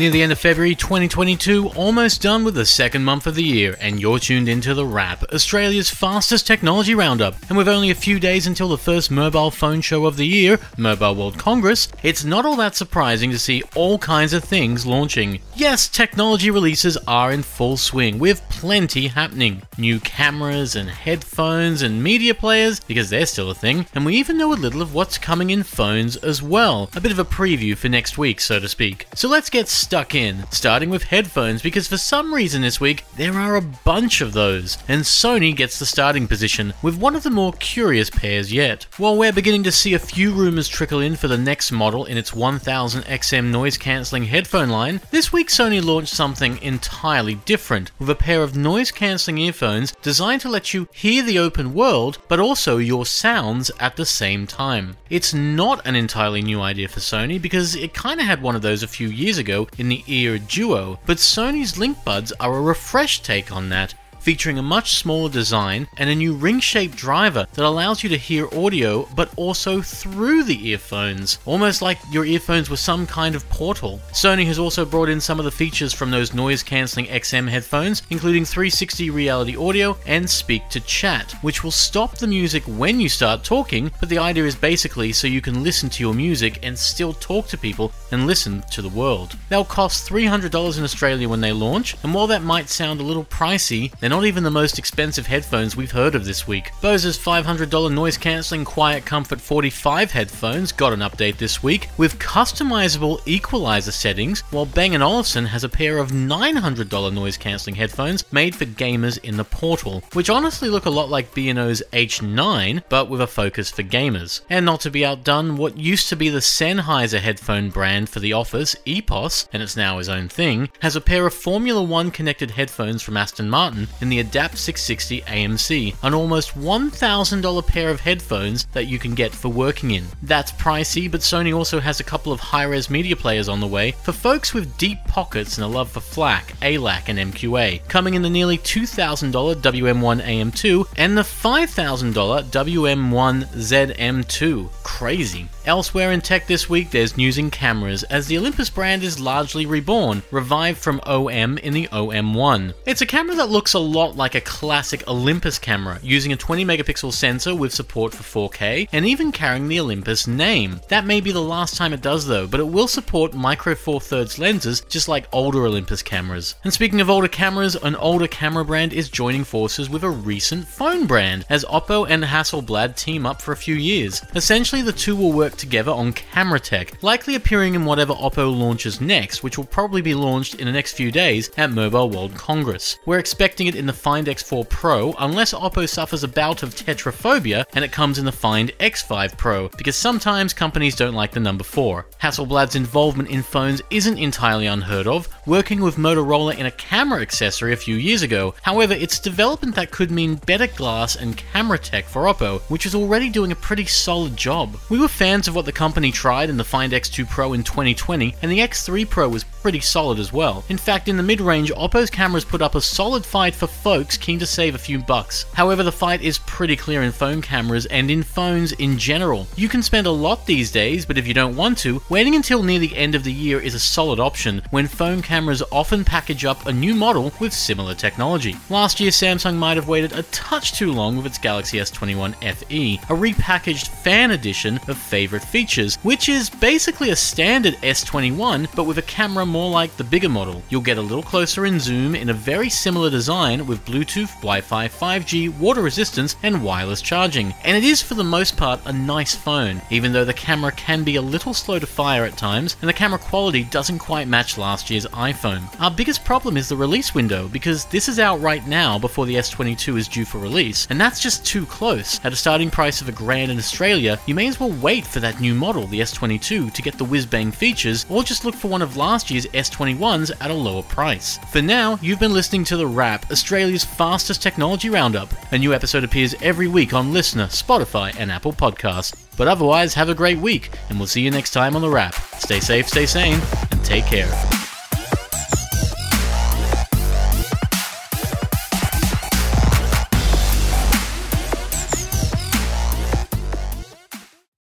Near the end of February 2022, almost done with the second month of the year, and you're tuned into The Wrap, Australia's fastest technology roundup. And with only a few days until the first mobile phone show of the year, Mobile World Congress, it's not all that surprising to see all kinds of things launching. Yes, technology releases are in full swing, with plenty happening. New cameras and headphones and media players, because they're still a thing, and we even know a little of what's coming in phones as well. A bit of a preview for next week, so to speak. So let's get stuck in, starting with headphones, because for some reason this week there are a bunch of those, and Sony gets the starting position with one of the more curious pairs yet. While we're beginning to see a few rumors trickle in for the next model in its 1000XM noise cancelling headphone line, this week Sony launched something entirely different, with a pair of noise cancelling earphones designed to let you hear the open world, but also your sounds at the same time. It's not an entirely new idea for Sony because it kinda had one of those a few years ago in the Ear Duo, but Sony's LinkBuds are a refreshed take on that, featuring a much smaller design and a new ring shaped driver that allows you to hear audio but also through the earphones, almost like your earphones were some kind of portal. Sony has also brought in some of the features from those noise cancelling XM headphones, including 360 reality audio and speak to chat, which will stop the music when you start talking, but the idea is basically so you can listen to your music and still talk to people and listen to the world. They'll cost $300 in Australia when they launch, and while that might sound a little pricey, they're not even the most expensive headphones we've heard of this week. Bose's $500 noise cancelling QuietComfort 45 headphones got an update this week with customizable equalizer settings, while Bang & Olufsen has a pair of $900 noise cancelling headphones made for gamers in the Portal, which honestly look a lot like B&O's H9, but with a focus for gamers. And not to be outdone, what used to be the Sennheiser headphone brand for the Office, EPOS, and it's now his own thing, has a pair of Formula One connected headphones from Aston Martin in the Adapt 660 AMC, an almost $1,000 pair of headphones that you can get for working in. That's pricey, but Sony also has a couple of high res media players on the way for folks with deep pockets and a love for FLAC, ALAC, and MQA, coming in the nearly $2,000 WM1 AM2 and the $5,000 WM1 ZM2. Crazy. Elsewhere in tech this week, there's news in cameras, as the Olympus brand is largely reborn, revived from OM in the OM1. It's a camera that looks a lot like a classic Olympus camera, using a 20 megapixel sensor with support for 4K, and even carrying the Olympus name. That may be the last time it does though, but it will support micro four thirds lenses, just like older Olympus cameras. And speaking of older cameras, an older camera brand is joining forces with a recent phone brand, as Oppo and Hasselblad team up for a few years. Essentially, the two will work together on camera tech, likely appearing in whatever Oppo launches next, which will probably be launched in the next few days at Mobile World Congress. We're expecting it in the Find X4 Pro, unless Oppo suffers a bout of tetraphobia and it comes in the Find X5 Pro, because sometimes companies don't like the number 4. Hasselblad's involvement in phones isn't entirely unheard of, working with Motorola in a camera accessory a few years ago. However, it's development that could mean better glass and camera tech for Oppo, which is already doing a pretty solid job. We were fans of what the company tried in the Find X2 Pro in 2020, and the X3 Pro was pretty solid as well. In fact, in the mid range, Oppo's cameras put up a solid fight for folks keen to save a few bucks. However, the fight is pretty clear in phone cameras and in phones in general. You can spend a lot these days, but if you don't want to, waiting until near the end of the year is a solid option when phone cameras often package up a new model with similar technology. Last year, Samsung might have waited a touch too long with its Galaxy S21 FE, a repackaged fan edition of favorite features, which is basically a standard S21 but with a camera more like the bigger model. You'll get a little closer in zoom in a very similar design with Bluetooth, Wi Fi, 5G, water resistance, and wireless charging. And it is for the most part a nice phone, even though the camera can be a little slow to fire at times and the camera quality doesn't quite match last year's iPhone. Our biggest problem is the release window because this is out right now before the S22 is due for release, and that's just too close. At a starting price of a grand in Australia, you may as well wait for that new model, the S22, to get the whiz bang features, or just look for one of last year's S21s at a lower price. For now, you've been listening to The Wrap, Australia's fastest technology roundup. A new episode appears every week on LiSTNR, Spotify, and Apple Podcasts. But otherwise, have a great week, and we'll see you next time on The Wrap. Stay safe, stay sane, and take care.